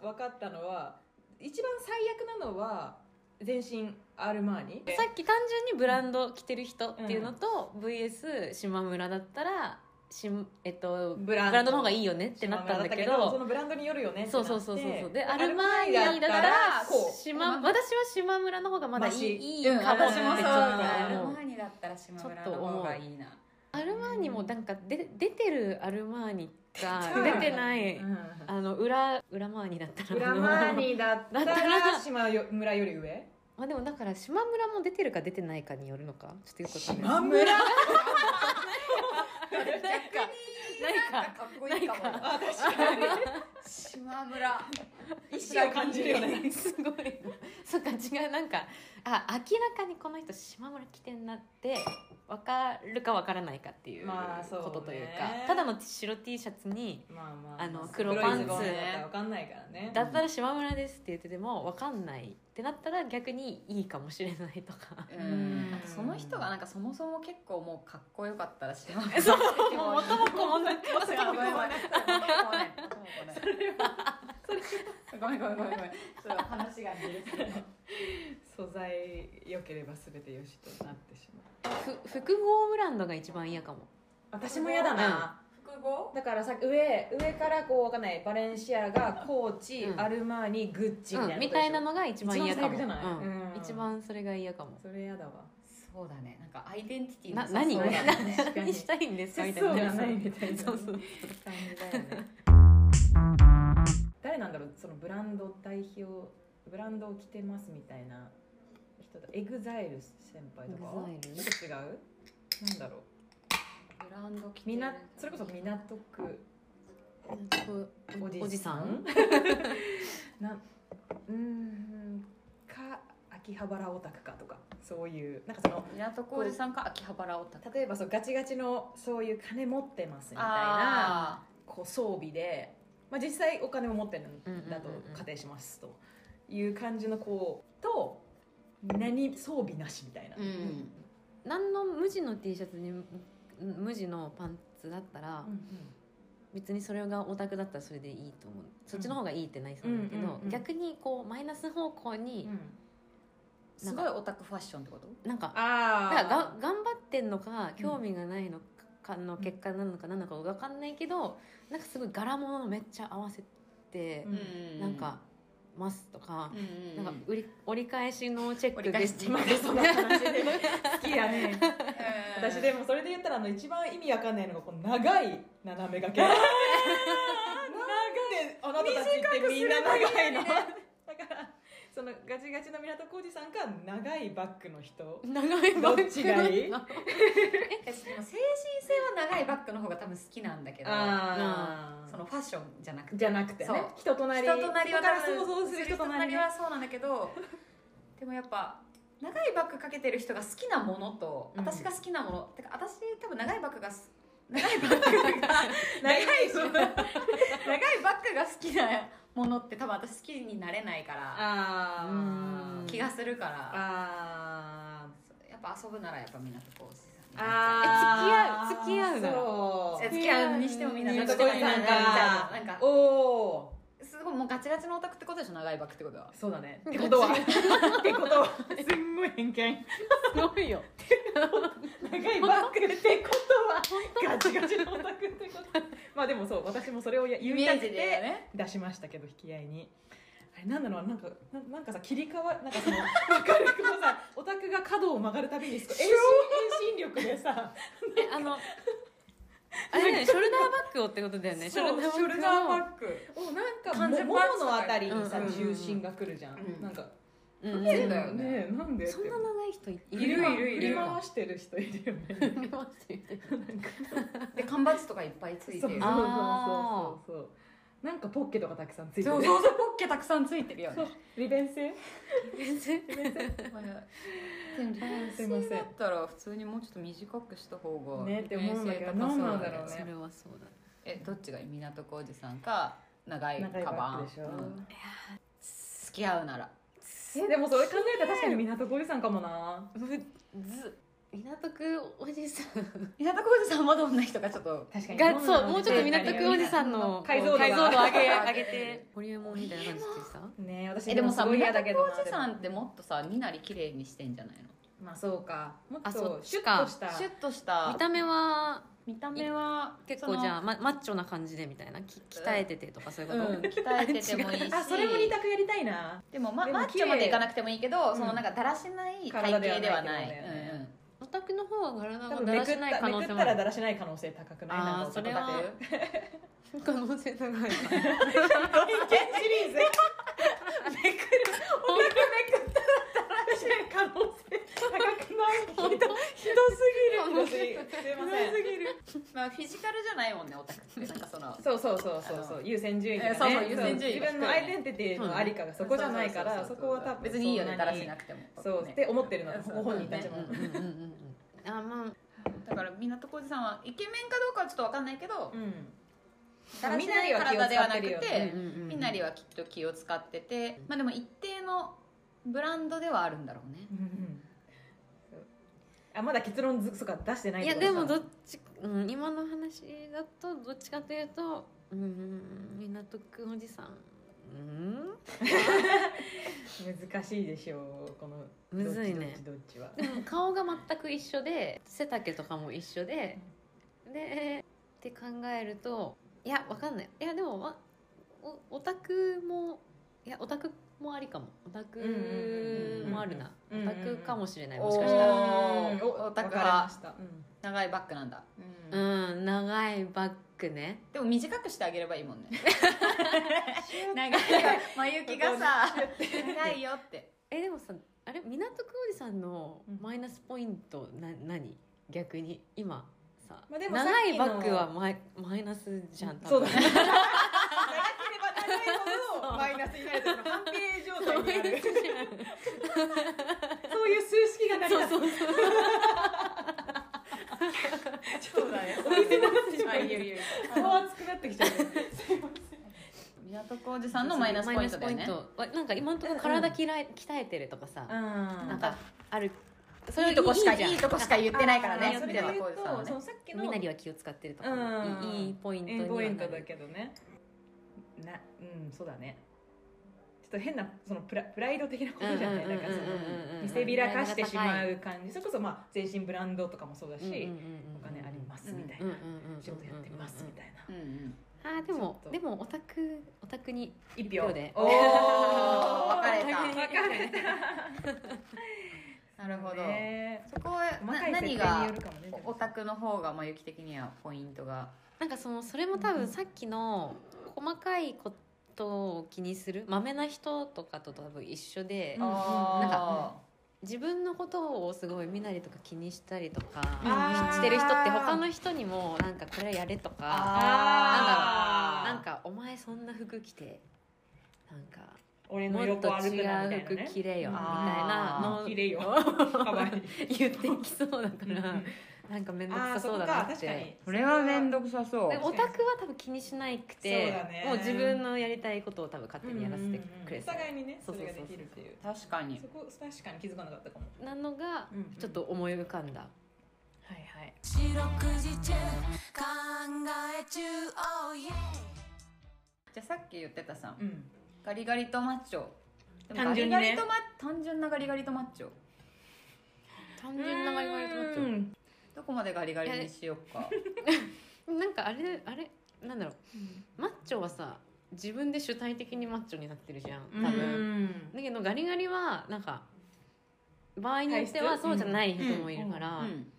[SPEAKER 1] 分かったのは一番最悪なのは全身アルマーニ？
[SPEAKER 4] さっき単純にブランド着てる人っていうのと、VS 島村だったらしん、えっと、ブ
[SPEAKER 1] ブランド
[SPEAKER 4] の方がいいよねってなったんだけ
[SPEAKER 1] そ
[SPEAKER 4] ど
[SPEAKER 1] のブランドによるよね
[SPEAKER 4] そうそうそうそうで
[SPEAKER 1] ア
[SPEAKER 4] アルマーニだったら島私は島村の方がまだいいいい
[SPEAKER 2] う。ん
[SPEAKER 4] かも
[SPEAKER 2] 私もそうアルマーニだったら島村の方がいいな。
[SPEAKER 4] アルマーニもなんかで出てるアルマーニが
[SPEAKER 1] うん
[SPEAKER 4] 出てない
[SPEAKER 1] うん。
[SPEAKER 4] あの裏裏マーニだったら
[SPEAKER 1] 裏マーニだった
[SPEAKER 4] ら
[SPEAKER 1] 島村より上？
[SPEAKER 4] まあでもだから島村も出てるか出てないかによるのか？ちょっとよくわかんない。
[SPEAKER 1] 島村？
[SPEAKER 2] 逆になんかかっこいいかも 島村。
[SPEAKER 1] 意志を感じるよね。
[SPEAKER 4] すごい。そっか違う。なんかあ明らかにこの人島村着てんなって分かるか分からないかっていう
[SPEAKER 1] まあそうね。
[SPEAKER 4] ことというか、ただの白 T シャツに
[SPEAKER 1] まあまあ
[SPEAKER 4] あの黒パンツ。
[SPEAKER 1] かんないからね。
[SPEAKER 4] だったら島村ですって言ってても分かんないってなったら逆にいいかもしれないとか。
[SPEAKER 2] う
[SPEAKER 1] うん。
[SPEAKER 2] んあとその人がなんかそもそも結構もうかっこよかったら島村
[SPEAKER 4] そう。もう。元も子もなく
[SPEAKER 2] ごめんごめ んごめんごめんごめんごめんごめん。ごめんちょっと話がずれすぎた
[SPEAKER 1] 素材良ければ全てよしとなってしまう
[SPEAKER 4] ふ複合ブランドが一番嫌かも。
[SPEAKER 1] 私も嫌だな、
[SPEAKER 2] 複合
[SPEAKER 1] だからさ上上からこうわかんないバレンシアガコーチ、
[SPEAKER 4] うん。
[SPEAKER 1] アルマーニグッチみたいな
[SPEAKER 4] うんみたいなのが一番嫌かも。
[SPEAKER 1] 一番最悪じゃない？
[SPEAKER 4] うん。
[SPEAKER 1] うん。
[SPEAKER 4] 一番それが嫌かも。
[SPEAKER 1] それ嫌だわ。
[SPEAKER 2] そうだね。なんかアイデンティティの
[SPEAKER 4] な何？何したいんですか？みたい
[SPEAKER 1] そう
[SPEAKER 4] な
[SPEAKER 1] がないみたいな
[SPEAKER 4] そうそう。
[SPEAKER 1] 感じだよね誰なんだろうそのブランド代表ブランドを着てますみたいな人だ。エグザイル先輩とか？ちょっと違う？なんだろう？
[SPEAKER 2] ブランド着てる
[SPEAKER 1] それこそ港区おじ
[SPEAKER 4] おじさん
[SPEAKER 1] なんうーんか秋葉原オタクかとかそういうなんかその
[SPEAKER 2] 港区おじさんか秋葉原オタク。
[SPEAKER 1] 例えばそうガチガチのそういう金持ってますみたいな
[SPEAKER 2] あ
[SPEAKER 1] こう装備で、まあ、実際お金も持ってるんだと
[SPEAKER 4] うんうんうんうん
[SPEAKER 1] 仮定しますという感じの子と何装備なしみたいな、
[SPEAKER 2] ーうん。
[SPEAKER 4] 何の無地の T シャツに無地のパンツだったら、
[SPEAKER 1] うん
[SPEAKER 4] 別にそれがオタクだったらそれでいいと思う。そっちの方がいいってないそうだけど、
[SPEAKER 1] うんうんうんうん。
[SPEAKER 4] 逆にこうマイナス方向に
[SPEAKER 1] うん
[SPEAKER 2] すごいオタクファッションってこと？
[SPEAKER 4] なんか
[SPEAKER 1] ああ
[SPEAKER 4] だからが頑張ってんのか興味がないのかの結果なのか何なのか分かんないけどなんかすごい柄物のめっちゃ合わせて、
[SPEAKER 1] うん。
[SPEAKER 4] なんかますとか、
[SPEAKER 2] うん
[SPEAKER 4] なんか折り折り返しのチェック
[SPEAKER 2] 折り返し
[SPEAKER 4] で
[SPEAKER 1] まあその話で好きやね。
[SPEAKER 2] う ん
[SPEAKER 1] 私でもそれで言ったらあの一番意味わかんないのがこの長い斜め掛け。長いあなたたちってみんな長いの？だからそのガチガチの港浩二さんか長いバッグの人？
[SPEAKER 4] 長いバッグ
[SPEAKER 1] どっちがいい？
[SPEAKER 2] えでも精神性は長いバッグの方が多分好きなんだけど
[SPEAKER 1] あ
[SPEAKER 2] そのファッションじゃなくて。
[SPEAKER 1] じゃなくてね。人となり。
[SPEAKER 2] 人となりは
[SPEAKER 1] 人から想像する人となりね。
[SPEAKER 2] はそうなんだけど。でもやっぱ長いバッグかけてる人が好きなものと、
[SPEAKER 1] うん。
[SPEAKER 2] 私が好きなものてか私多分長いバッグがす 長いバッグが長い。
[SPEAKER 1] 長い
[SPEAKER 2] バッグが好きなものって多分私好きになれないから気がするから。
[SPEAKER 1] あ
[SPEAKER 2] やっぱ遊ぶならやっぱ港浩二さんに
[SPEAKER 1] あ
[SPEAKER 4] え付き合う付き合うなら。
[SPEAKER 1] そう。
[SPEAKER 2] え付き合うにしてもみんな
[SPEAKER 1] 港浩二さん
[SPEAKER 2] なん
[SPEAKER 1] か。
[SPEAKER 2] かなんか
[SPEAKER 1] おお
[SPEAKER 2] すごいもうガチガチのオタクってことでしょ長いバッグってことは。
[SPEAKER 1] そうだね。ってことは。ってことは。すんごい偏見。
[SPEAKER 4] すごいよ。
[SPEAKER 1] 長いバッグってことは。ガチガチのオタクってこと。まあでもそう私もそれを言いたくて出しましたけど引き合いに。あれなんだろうなんかななんかさ切り替わなんかその分かるこのさオタクが角を曲がるたびに遠心 遠心力でさ。
[SPEAKER 4] えあのあれだよねショルダーバッグをってことだよね。
[SPEAKER 1] そう
[SPEAKER 2] ショルダーバ
[SPEAKER 4] を。
[SPEAKER 2] ッグ。
[SPEAKER 1] おなんか
[SPEAKER 2] 完全
[SPEAKER 1] ももものあたりにさ
[SPEAKER 4] うんうんうん。
[SPEAKER 1] 重心がくるじゃん、
[SPEAKER 2] うん。
[SPEAKER 1] なんか
[SPEAKER 4] うん
[SPEAKER 2] だよね。
[SPEAKER 1] なんで？
[SPEAKER 4] そんな長い人い
[SPEAKER 2] いるいるいる。
[SPEAKER 1] 振り回してる人いるよね。
[SPEAKER 4] いますよね
[SPEAKER 2] で缶バッジとかいっぱいついてる
[SPEAKER 1] そうそうそう
[SPEAKER 4] あ
[SPEAKER 1] そうそうなんかポッケとかたくさんついてる。
[SPEAKER 2] そうそうそうポッケたくさんついてるよね。
[SPEAKER 1] 利便性？
[SPEAKER 2] でも利便
[SPEAKER 1] すいません。
[SPEAKER 2] 性だったら普通にもうちょっと短くした方が
[SPEAKER 1] ねって思うんだけど何なんだろうね。
[SPEAKER 4] それはそうだ
[SPEAKER 2] えどっちがいい港区おじさんか長いカバン。付き合うなら。
[SPEAKER 1] えでもそれ考えたら確かに港小路さんかもな。
[SPEAKER 4] むず港区おじさん。
[SPEAKER 2] 港区おじさんはどんな人かちょっと。
[SPEAKER 1] 確かに。
[SPEAKER 4] がそうもうちょっと港区おじさんの
[SPEAKER 1] 解像度が
[SPEAKER 4] 解像度上げ上げて。ホリエモンみたいな感じでさ
[SPEAKER 1] ね私
[SPEAKER 2] えでもさ港区おじさんってもっとさ身なり綺麗にしてんじゃないの？
[SPEAKER 1] まあそうか。もっ
[SPEAKER 4] あそ
[SPEAKER 1] とシュッとした。
[SPEAKER 2] シュッとした。
[SPEAKER 4] 見た目は
[SPEAKER 2] 見た目は
[SPEAKER 4] 結構じゃあ、ま、マッチョな感じでみたいな？き鍛えててとかそういうこと、
[SPEAKER 2] うん鍛えててもいいし。
[SPEAKER 1] あそれも二択やりたいな。
[SPEAKER 2] でも,、ま、マッチョまでいかなくてもいいけど、
[SPEAKER 1] ん
[SPEAKER 2] そのなんかだらしない体型ではないうん
[SPEAKER 4] オタクの方は体
[SPEAKER 1] 多
[SPEAKER 4] が
[SPEAKER 1] 分めくっ
[SPEAKER 4] だらしない可
[SPEAKER 1] た
[SPEAKER 4] 能性もある。
[SPEAKER 1] めくったらだらしない可能性高くないなんか
[SPEAKER 4] それは可能性高い
[SPEAKER 1] 偏見シリーズ。めくる。お 腹めく可能性高くないひどひどすぎる。ひどすぎる。すいません
[SPEAKER 2] まあフィジカルじゃないもんねオタクって。なんかその
[SPEAKER 1] そうそうそうそうそう。優先順位がね。
[SPEAKER 2] えそうそう優先順位
[SPEAKER 1] 自分のアイデンティティのありかがそこじゃないから
[SPEAKER 2] そ
[SPEAKER 1] こは多分。
[SPEAKER 2] 別にいいよねだらしなくても。
[SPEAKER 1] そう。
[SPEAKER 2] ね。
[SPEAKER 1] って思ってるのご本人たちも。
[SPEAKER 4] あまあ。
[SPEAKER 2] だから港小路さんはイケメンかどうかはちょっと分かんないけど
[SPEAKER 1] うん。
[SPEAKER 2] だらしない体ではなく
[SPEAKER 1] て
[SPEAKER 2] みんなにはきっと気を使ってて。まあでも一定のブランドではあるんだろうね。
[SPEAKER 1] うんあまだ結論ずそうか出してない
[SPEAKER 4] いやでもどっち、うん、今の話だとどっちかというとうん港区おじさん。うん。
[SPEAKER 1] 難しいでしょうこの
[SPEAKER 4] むずいね。
[SPEAKER 1] どっちは。
[SPEAKER 4] でも顔が全く一緒で背丈とかも一緒ででって考えるといやわかんない。いやでも、ま、おオタクもいやオタクもありかも。オタクもあるな。オタクかもしれない。もしかしたら。
[SPEAKER 2] オタクは長いバッグなんだ
[SPEAKER 1] うん
[SPEAKER 4] うん長いバッグね
[SPEAKER 2] でも短くしてあげればいいもんね長いよ真由紀がさ長いよって
[SPEAKER 4] えでもさあれ港区おじさんの
[SPEAKER 1] うん
[SPEAKER 4] マイナスポイントな何逆に今さ、
[SPEAKER 1] まあでも
[SPEAKER 4] 長いバッグはマイマイナスじゃん多分
[SPEAKER 1] そうだねほどマイナスになるというか反比例状態になる。そういう数式が成り立つ。
[SPEAKER 4] そうそう
[SPEAKER 1] そうだねお店の話
[SPEAKER 2] あいいよいいよ
[SPEAKER 1] 顔熱くなってき ちゃう
[SPEAKER 2] 港区おじさんのマイナスポイントだよね
[SPEAKER 4] マイナスポイントはなんか今のところ体きらい鍛えてるとかさ、
[SPEAKER 1] うん。
[SPEAKER 4] なんかある。そ
[SPEAKER 2] いいとこしか
[SPEAKER 4] いい
[SPEAKER 2] とこしか言ってないからね。
[SPEAKER 1] それで
[SPEAKER 2] はね。
[SPEAKER 1] とそのさっきの。
[SPEAKER 4] みんなには気を使ってるとか、
[SPEAKER 1] うん。
[SPEAKER 4] いいいいポイントに
[SPEAKER 1] エン
[SPEAKER 4] はなる。
[SPEAKER 1] ポイントだけどねなうんそうだね。ちょっと変なそのプラプライド的なことじゃない？なんかその見せびらかしてしまう感じ。それこそまあ全身ブランドとかもそうだし、お金ありますみたいな、仕事やってますみたいな、
[SPEAKER 4] あーでもでもオタクオタクに
[SPEAKER 1] 一
[SPEAKER 4] 票。で。
[SPEAKER 1] おお
[SPEAKER 2] 分かれた。
[SPEAKER 1] 分かれ
[SPEAKER 2] なるほど、
[SPEAKER 1] ね
[SPEAKER 2] そこは何がオタクの方がまあゆき的にはポイントが。
[SPEAKER 4] なんかそのそれも多分さっきの細かいことを気にするまめな人とかと多分一緒で、
[SPEAKER 1] うん
[SPEAKER 4] なんか自分のことをすごい見なりとか気にしたりとかしてる人って他の人にもなんかこれやれとか
[SPEAKER 1] あー。
[SPEAKER 4] なんかお前そんな服着てなんか
[SPEAKER 1] 俺
[SPEAKER 4] もっと
[SPEAKER 1] の横歩くなみ
[SPEAKER 4] 違
[SPEAKER 1] たいな
[SPEAKER 4] う服
[SPEAKER 1] ね
[SPEAKER 4] 着れよみたい
[SPEAKER 2] あ
[SPEAKER 4] なの
[SPEAKER 1] 綺麗よ。かわいい。
[SPEAKER 4] 言ってきそうだからなんか面倒くさそうだなっ
[SPEAKER 1] あーそこか確かに。
[SPEAKER 4] て。
[SPEAKER 2] これは面倒くさそう。
[SPEAKER 4] でオタクは多分気にしないくて
[SPEAKER 1] ね。
[SPEAKER 4] もう自分のやりたいことを多分勝手にやらせてくれ
[SPEAKER 1] お互いにね
[SPEAKER 4] そそうそう
[SPEAKER 1] そう。れができるっていう。
[SPEAKER 2] 確かに。
[SPEAKER 1] そこ確かに気づかなかったかも。
[SPEAKER 4] なのが
[SPEAKER 1] うんうん
[SPEAKER 4] ちょっと思い浮かんだ、
[SPEAKER 1] はいはい。
[SPEAKER 5] 四六時中考え中 oh
[SPEAKER 2] じゃあさっき言ってたさ
[SPEAKER 1] うん。
[SPEAKER 2] ガリガリとマッチョ。でも
[SPEAKER 1] 単純にね。
[SPEAKER 2] ガリガリとマ単純なガリガリとマッチョ。
[SPEAKER 4] 単純なガリガリとマッチ
[SPEAKER 1] うん
[SPEAKER 2] どこまでガリガリにしようか。
[SPEAKER 4] ョ なんかあれあれなんだろう。マッチョはさ自分で主体的にマッチョになってるじゃん多分、
[SPEAKER 1] うん
[SPEAKER 4] だけどガリガリはなんか場合によってはそうじゃない人もいるから、
[SPEAKER 2] うん。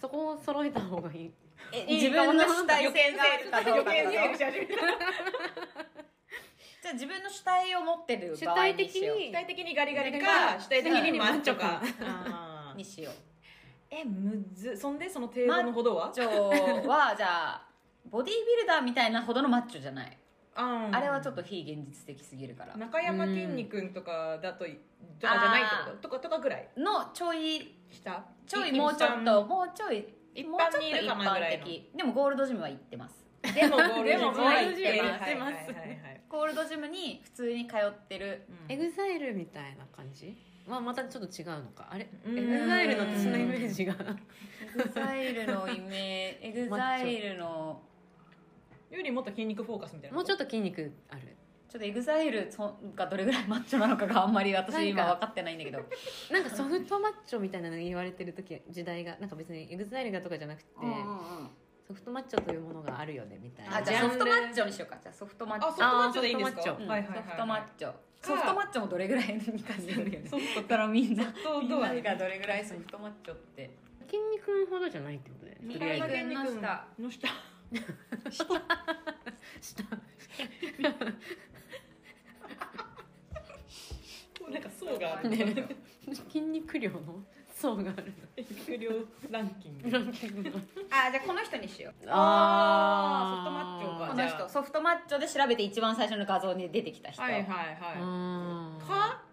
[SPEAKER 4] そこを揃えた方がいい。
[SPEAKER 2] 自分の主体性がじゃあ自分の主体を持ってる
[SPEAKER 4] 主
[SPEAKER 2] 場合
[SPEAKER 4] 体的
[SPEAKER 2] にしよう。
[SPEAKER 4] に
[SPEAKER 1] 主体的にガリガリか。主体的にマッチョか。
[SPEAKER 2] にしよう
[SPEAKER 1] えむずそんでその程度のほどは？
[SPEAKER 2] マッチョはじゃあボディービルダーみたいなほどのマッチョじゃない。
[SPEAKER 1] あ
[SPEAKER 2] あれはちょっと非現実的すぎるから。
[SPEAKER 1] 中山きんに君とかだととかじゃないってこと？とかとかぐらい？
[SPEAKER 2] のちょい
[SPEAKER 1] 下
[SPEAKER 2] ちょいもうちょっともうちょい
[SPEAKER 1] 一
[SPEAKER 2] もうちょっと
[SPEAKER 1] 般にいるかなぐらいの。
[SPEAKER 2] でもゴールドジムは行ってます。
[SPEAKER 1] でもゴール
[SPEAKER 2] ドジム。
[SPEAKER 1] はい
[SPEAKER 2] 行って
[SPEAKER 1] はいはいはいはい
[SPEAKER 2] ゴールドジムに普通に通ってる
[SPEAKER 1] うん
[SPEAKER 4] エグザイルみたいな感じまあまたちょっと違うのか。あれ？
[SPEAKER 1] うん。
[SPEAKER 4] エグザイルの私のイメージが。
[SPEAKER 2] エグザイルのイメージ。エグザイルの。
[SPEAKER 1] よりもっと筋肉フォーカスみたいな
[SPEAKER 4] もうちょっと？筋肉ある
[SPEAKER 2] ちょっとエグザイルがどれぐらいマッチョなのかがあんまり私今分かってないんだけど。
[SPEAKER 4] なんかソフトマッチョみたいなの言われてる時時代がなんか別にエグザイルがとかじゃなくて、ソフトマッチョというものがあるよねみたいな
[SPEAKER 2] あじゃあソフトマッチョにしようかじゃあソフトマッチョ
[SPEAKER 1] あソフトマッチョでいいんですか
[SPEAKER 2] うん。
[SPEAKER 1] はいはいはいはい
[SPEAKER 2] ソフトマッチョソフトマッチョもどれぐらいにかによるよね。
[SPEAKER 1] ソフト
[SPEAKER 2] だからみんな
[SPEAKER 1] とどう
[SPEAKER 2] みんながどれぐらいソフトマッチョって。
[SPEAKER 4] 筋肉ほどじゃないってことでとりあえず。
[SPEAKER 2] 中山君の下。
[SPEAKER 1] の下。
[SPEAKER 4] 下。
[SPEAKER 1] なんか層がある。
[SPEAKER 4] ね 筋肉量の層がある。
[SPEAKER 1] 肉量ランキング。
[SPEAKER 4] ランキング。の
[SPEAKER 2] あじゃあこの人にしよう。
[SPEAKER 1] あー。ソフトマッチョか。
[SPEAKER 2] こ
[SPEAKER 1] じゃあ
[SPEAKER 2] の人ソフトマッチョで調べて一番最初の画像に出てきた人、
[SPEAKER 1] はいはいは
[SPEAKER 4] あ
[SPEAKER 1] いか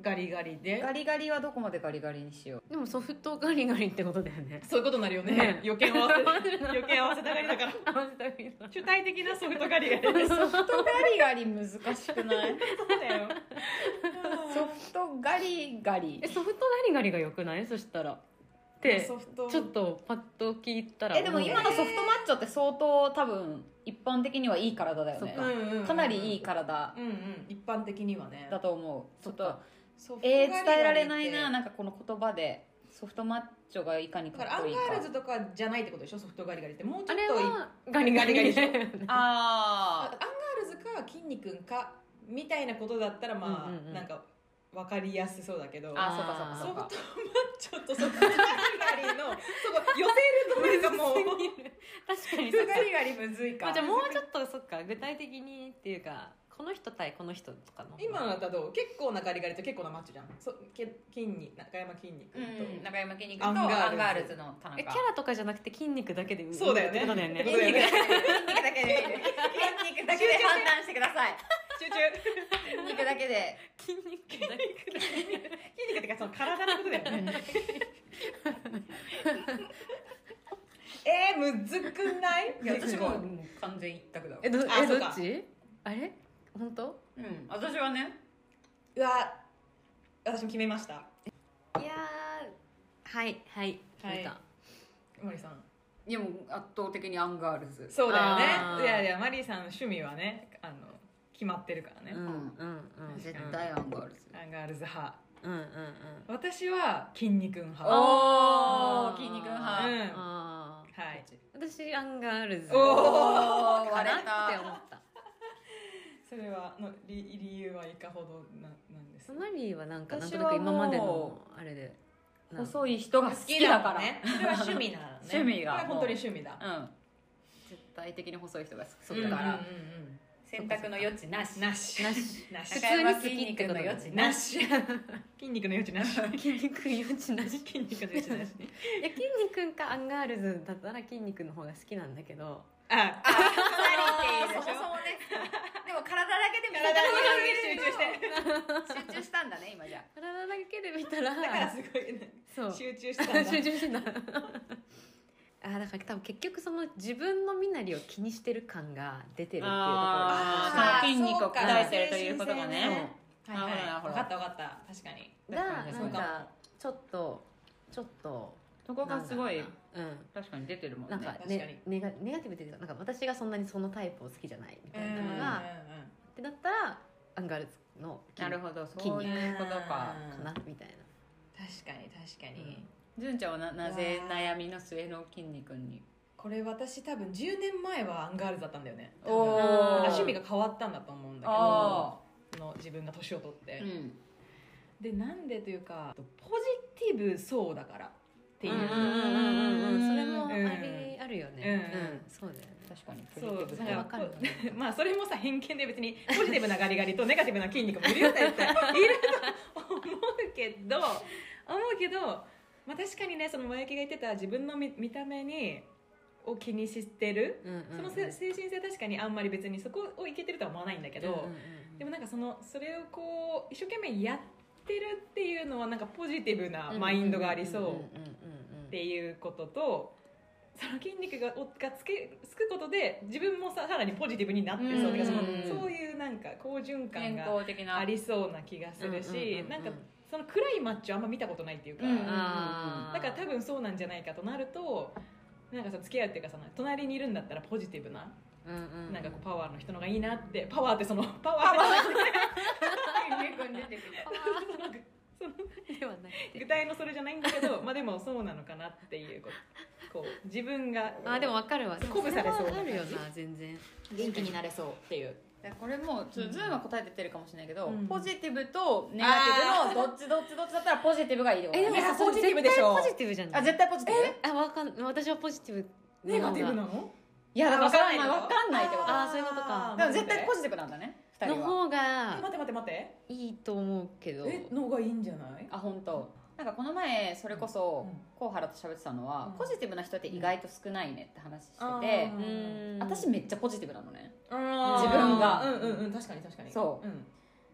[SPEAKER 1] ガリガリで。
[SPEAKER 2] ガリガリはどこまでガリガリにしよう？
[SPEAKER 4] ーでもソフトガリガリってことだよね。
[SPEAKER 1] そういうことになるよね。
[SPEAKER 4] ね。
[SPEAKER 1] 余計合わせ 余計合わせたがりだから。
[SPEAKER 4] 合わせたみたい
[SPEAKER 1] 主体的なソフトガリガリ。で す
[SPEAKER 2] ソフトガリガリ難しくない？
[SPEAKER 1] そうだよ。
[SPEAKER 2] ソフトガリガリ。
[SPEAKER 4] えソフトガリガリがよくない？そしたら。って
[SPEAKER 1] ソフト。
[SPEAKER 4] ちょっとパッと聞いたら。
[SPEAKER 2] えでも今のソフトマッチョって相当多分一般的にはいい体だよね。
[SPEAKER 4] か
[SPEAKER 1] うんうんうん
[SPEAKER 2] かなりいい体。
[SPEAKER 1] うんうん。一般的にはね。
[SPEAKER 2] だと思う。ちょっとえー、伝えられないななんかこの言葉で。ソフトマッチョがいかに
[SPEAKER 1] だからアン
[SPEAKER 2] かっこいいか。
[SPEAKER 1] ガールズとかじゃないってことでしょソフトガリガリって。もうちょっと
[SPEAKER 4] ガリガリ。
[SPEAKER 1] ガリガリ
[SPEAKER 4] だよね
[SPEAKER 2] あ
[SPEAKER 1] アンガールズか筋肉かみたいなことだったらまあ、
[SPEAKER 4] うんうんうん。
[SPEAKER 1] なんか分かりやすそうだけど。
[SPEAKER 2] ああそうかそうか
[SPEAKER 1] ソ
[SPEAKER 2] そうか。
[SPEAKER 1] フトマッチョとソフトガリガリの そこ寄せるとなんかもう。
[SPEAKER 4] 確かに
[SPEAKER 2] ソフトガリガリむずいか。
[SPEAKER 4] まあじゃあもうちょっとそっか。具体的にっていうかこの人対この人とかの。
[SPEAKER 1] 今のだったらどう結構なガリガリと結構なマッチョじゃん。そけ筋肉中山きんに君と、
[SPEAKER 2] うん、中山きんに君とア
[SPEAKER 1] アンガールズ。
[SPEAKER 2] ンガールズの田中。
[SPEAKER 4] えキャラとかじゃなくて筋肉だけで
[SPEAKER 1] そうだよね
[SPEAKER 4] だよね。
[SPEAKER 1] そうだよね。
[SPEAKER 2] 筋肉だけで。筋肉だけで。判断してください。
[SPEAKER 1] 集中
[SPEAKER 2] 筋肉だけで。
[SPEAKER 4] 筋肉だけ
[SPEAKER 1] 筋肉ってかその体のことだよね。えー、むずくない？
[SPEAKER 2] いや私も
[SPEAKER 1] う
[SPEAKER 2] もう完全一択だわ。
[SPEAKER 4] えどえどっち？あれ？本当？
[SPEAKER 2] うん。私はね。
[SPEAKER 1] わ。私も決めました。
[SPEAKER 4] いやー。はいはい。
[SPEAKER 1] はい。
[SPEAKER 4] 決めた。
[SPEAKER 1] 森さん。
[SPEAKER 2] いやもう圧倒的にアンガールズ。
[SPEAKER 1] そうだよね。
[SPEAKER 4] あー。
[SPEAKER 1] いやいやマリーさんの趣味はねあの決まってるからね、
[SPEAKER 4] うんうんうん。
[SPEAKER 2] 絶対アンガールズ。
[SPEAKER 1] アンガールズ派。
[SPEAKER 4] うんうんうん。
[SPEAKER 1] 私は筋肉派。
[SPEAKER 2] おー筋肉派。
[SPEAKER 1] うん。
[SPEAKER 4] あー。
[SPEAKER 1] はい。
[SPEAKER 4] 私アンガールズ。
[SPEAKER 1] お
[SPEAKER 2] ー。
[SPEAKER 4] かな
[SPEAKER 2] 割れた
[SPEAKER 4] って思った
[SPEAKER 1] それはの理理由はいかほどななんです？か
[SPEAKER 4] マリーはなんかなとなく今までの
[SPEAKER 2] も
[SPEAKER 4] あれで
[SPEAKER 2] 細い人が好きだから。
[SPEAKER 1] ね。それは趣味なのね。
[SPEAKER 2] 趣味が。
[SPEAKER 1] これは本当に趣味だ。
[SPEAKER 2] うん。絶対的に細い人が好き
[SPEAKER 1] うん
[SPEAKER 2] だから。
[SPEAKER 1] うんうん
[SPEAKER 2] 選択の余地なし
[SPEAKER 1] うんなし。
[SPEAKER 4] なし。
[SPEAKER 1] なし。
[SPEAKER 4] 普通に
[SPEAKER 2] 筋肉の余地
[SPEAKER 1] なし。筋肉の余地なし。
[SPEAKER 4] 筋肉余地なし。
[SPEAKER 1] 筋肉の余地なし。
[SPEAKER 4] いや筋肉かアンガールズだったら筋肉の方が好きなんだけど。
[SPEAKER 1] あ
[SPEAKER 2] あそもそもね体
[SPEAKER 1] 集中して
[SPEAKER 2] 集中したんだね今じゃ
[SPEAKER 4] 体だけで見たら
[SPEAKER 1] だからすごいね
[SPEAKER 4] そう。
[SPEAKER 1] 集中したんだ。
[SPEAKER 4] 集中してた あーだから多分結局その自分の身なりを気にしてる感が出てるっていうところが
[SPEAKER 2] 筋肉を鍛えてるということがね。
[SPEAKER 1] か。はいはい分かった分かった。確かに。
[SPEAKER 4] がなんかちょっとちょっと
[SPEAKER 2] そこがすごい
[SPEAKER 4] うな。
[SPEAKER 2] 確かに出てるもんね。
[SPEAKER 4] うんなんか
[SPEAKER 1] 確かに。
[SPEAKER 4] ねネガネガティブっていうかなんか私がそんなにそのタイプを好きじゃないみたいなの
[SPEAKER 1] うん
[SPEAKER 4] がってなったらアンガールズの筋
[SPEAKER 2] なるほどそういうことか。
[SPEAKER 1] うん
[SPEAKER 4] かなみたいな。
[SPEAKER 1] 確かに確かに、
[SPEAKER 2] 純ちゃんはななぜ悩みの末の筋肉に？
[SPEAKER 1] これ私多分10年前はアンガールズだったんだよね。多分
[SPEAKER 2] おー。
[SPEAKER 1] なんか趣味が変わったんだと思うんだけ
[SPEAKER 2] あ
[SPEAKER 1] どの自分が年を取って、
[SPEAKER 2] うん。
[SPEAKER 1] でなんでというかポジティブそうだからっていう、
[SPEAKER 4] うんうんうんうんうんそれもあ
[SPEAKER 1] うん。
[SPEAKER 4] りあるよね。
[SPEAKER 1] うん。
[SPEAKER 4] うん。そうだよね
[SPEAKER 2] 確かに。
[SPEAKER 1] そう
[SPEAKER 4] それわかる
[SPEAKER 1] まあそれもさ偏見で別にポジティブなガリガリとネガティブな筋肉もいるよって言っていると思うけど 思うけど、まあ、確かにねその萌木が言ってた自分の見見た目にを気にしてる、
[SPEAKER 4] うんうんうん。
[SPEAKER 1] そのせ精神性確かにあんまり別にそこをいけてるとは思わないんだけど、
[SPEAKER 4] うんうんうん
[SPEAKER 1] でもなんかそのそれをこう一生懸命やってるっていうのはなんかポジティブなマインドがありそうっていうこととその筋肉がおがつけつくことで自分もささらにポジティブになってそう,、
[SPEAKER 2] うん
[SPEAKER 1] てかその
[SPEAKER 2] うん
[SPEAKER 1] そういうなんか好循環
[SPEAKER 2] 健
[SPEAKER 1] がありそうな気がするし、なんかその暗いマッチョあんま見たことないっていうか、
[SPEAKER 2] うんうん
[SPEAKER 4] あー
[SPEAKER 1] だから多分そうなんじゃないかとなるとなんかその付き合うっていうかその隣にいるんだったらポジティブな、
[SPEAKER 4] うんうん。
[SPEAKER 1] なんかこうパワーの人のがいいなってパワーってその パワー。じゃなくて
[SPEAKER 2] 君出て。
[SPEAKER 1] 具体のそれじゃないんだけどまあでもそうなのかなっていうこうこう自分が
[SPEAKER 4] あでも分かるわ。
[SPEAKER 1] 鼓舞されそう。
[SPEAKER 4] でもそれはあるよな全然。
[SPEAKER 1] 元気になれそうっていう。
[SPEAKER 2] でこれもちょっとズームは答えてってるかもしれないけど、
[SPEAKER 1] うん。
[SPEAKER 2] ポジティブとネガティブのどっちどっちどっちだったらポジティブがいいってこと
[SPEAKER 4] えでも
[SPEAKER 2] だね
[SPEAKER 1] いやポジティブでしょ？
[SPEAKER 4] 絶対ポジティブじゃない？
[SPEAKER 2] あ絶対ポジティブ？
[SPEAKER 4] あわかん私はポジティブ。
[SPEAKER 1] ネガティブ
[SPEAKER 4] の
[SPEAKER 1] なの？
[SPEAKER 2] いやだからそれは
[SPEAKER 1] わかんないの？
[SPEAKER 2] 分かんないってこと。
[SPEAKER 4] あーそういうことか。
[SPEAKER 2] でも絶対ポジティブなんだね二人は。
[SPEAKER 4] 方
[SPEAKER 1] え
[SPEAKER 4] が
[SPEAKER 1] 待って待って待って。
[SPEAKER 4] いいと思うけど。
[SPEAKER 1] えのがいいんじゃない？
[SPEAKER 2] あ本当。なんかこの前それこそ
[SPEAKER 1] うん。
[SPEAKER 2] コウハラと喋ってたのは、
[SPEAKER 1] うん。
[SPEAKER 2] ポジティブな人って意外と少ないねって話して
[SPEAKER 1] あ
[SPEAKER 2] て
[SPEAKER 1] ー、
[SPEAKER 4] うん。
[SPEAKER 2] 私めっちゃポジティブなのね。
[SPEAKER 1] 自
[SPEAKER 2] 自分が。
[SPEAKER 1] うんうんうん確かに確かに、
[SPEAKER 2] そう。
[SPEAKER 1] ん、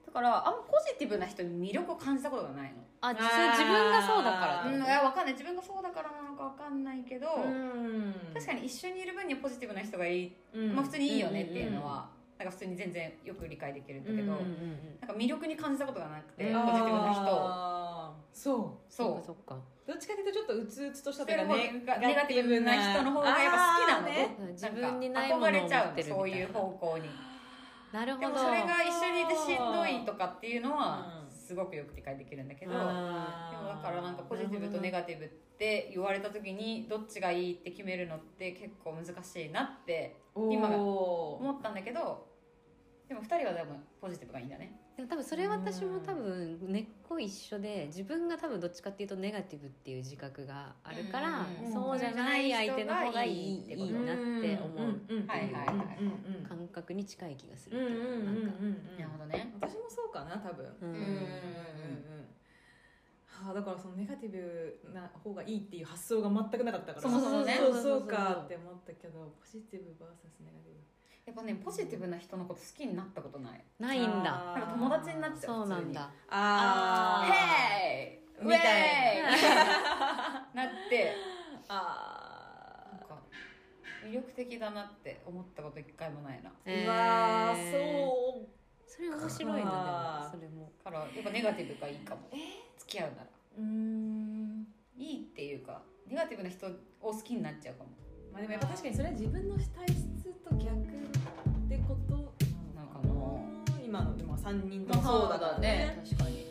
[SPEAKER 2] だからあんまポジティブな人に魅力を感じたことがないの。
[SPEAKER 4] あそれ自分がそうだから
[SPEAKER 2] うん、いやわかんない。自分がそうだからなのかわかんないけど、
[SPEAKER 1] うん。
[SPEAKER 2] 確かに一緒にいる分にはポジティブな人がいい、
[SPEAKER 1] うん。
[SPEAKER 2] まあ、普通にいいよねっていうのは、なんか普通に全然よく理解できるんだけど、
[SPEAKER 1] うん
[SPEAKER 2] なん
[SPEAKER 4] うんうん。
[SPEAKER 2] か魅力に感じたことがなくて、
[SPEAKER 1] うん
[SPEAKER 2] ポジティブな人
[SPEAKER 1] あーそう。
[SPEAKER 2] そう
[SPEAKER 4] そっか。
[SPEAKER 1] どっちかというとちょっとうつうつとしたというか
[SPEAKER 2] もネガティブな人の方がやっぱ好きなの、
[SPEAKER 1] ね
[SPEAKER 2] なんか
[SPEAKER 4] 自分にないものを
[SPEAKER 2] 憧れちゃう
[SPEAKER 4] 持ってるみたいな。
[SPEAKER 2] そういう方向に。
[SPEAKER 4] なるほど。
[SPEAKER 2] でもそれが一緒にいてしんどいとかっていうのは
[SPEAKER 1] うん。
[SPEAKER 2] すごくよく理解できるんだけど、でもだからなんかポジティブとネガティブって言われた時にどっちがいいって決めるのって結構難しいなって今思ったんだけどでも2人は多分ポジティブがいいんだね
[SPEAKER 4] でも多分それ私も多分根っこ一緒で自分が多分どっちかっていうとネガティブっていう自覚があるから、
[SPEAKER 2] うん
[SPEAKER 4] そうじゃない相手の方がいい
[SPEAKER 2] って
[SPEAKER 4] い
[SPEAKER 2] こと
[SPEAKER 4] いなって思う
[SPEAKER 1] うん
[SPEAKER 2] はい
[SPEAKER 1] うん
[SPEAKER 4] 感覚に近い気がする
[SPEAKER 1] うんうんうんうんうん。
[SPEAKER 2] なるほどね。
[SPEAKER 1] 私もそうかな多分。
[SPEAKER 4] うん。
[SPEAKER 1] うんうんうんうん。はあだからそのネガティブな方がいいっていう発想が全くなかったから。
[SPEAKER 2] そもそもね
[SPEAKER 1] そう。そうかって思ったけどポジティブ VS ネガティブ
[SPEAKER 2] やっぱねポジティブな人のこと好きになったことない。
[SPEAKER 4] ないんだ。
[SPEAKER 2] なんか友達になっちゃう
[SPEAKER 4] そうなんだ。
[SPEAKER 1] あー。
[SPEAKER 2] ヘイ
[SPEAKER 1] みたい
[SPEAKER 2] な。なって。
[SPEAKER 1] あ
[SPEAKER 2] なんか魅力的だなって思ったこと一回もないな。
[SPEAKER 1] ー。うわーそう。
[SPEAKER 4] それ面白いな
[SPEAKER 1] か。
[SPEAKER 4] でもそれも。
[SPEAKER 2] だからやっぱネガティブがいいかも。付き合うなら。
[SPEAKER 1] うーん。
[SPEAKER 2] いいっていうかネガティブな人を好きになっちゃうかも。
[SPEAKER 1] まあでもやっぱ確かにそれは自分の体質と逆ってこと
[SPEAKER 2] なのかな。
[SPEAKER 1] 今のでも3人ともそうだからね。
[SPEAKER 2] 確かに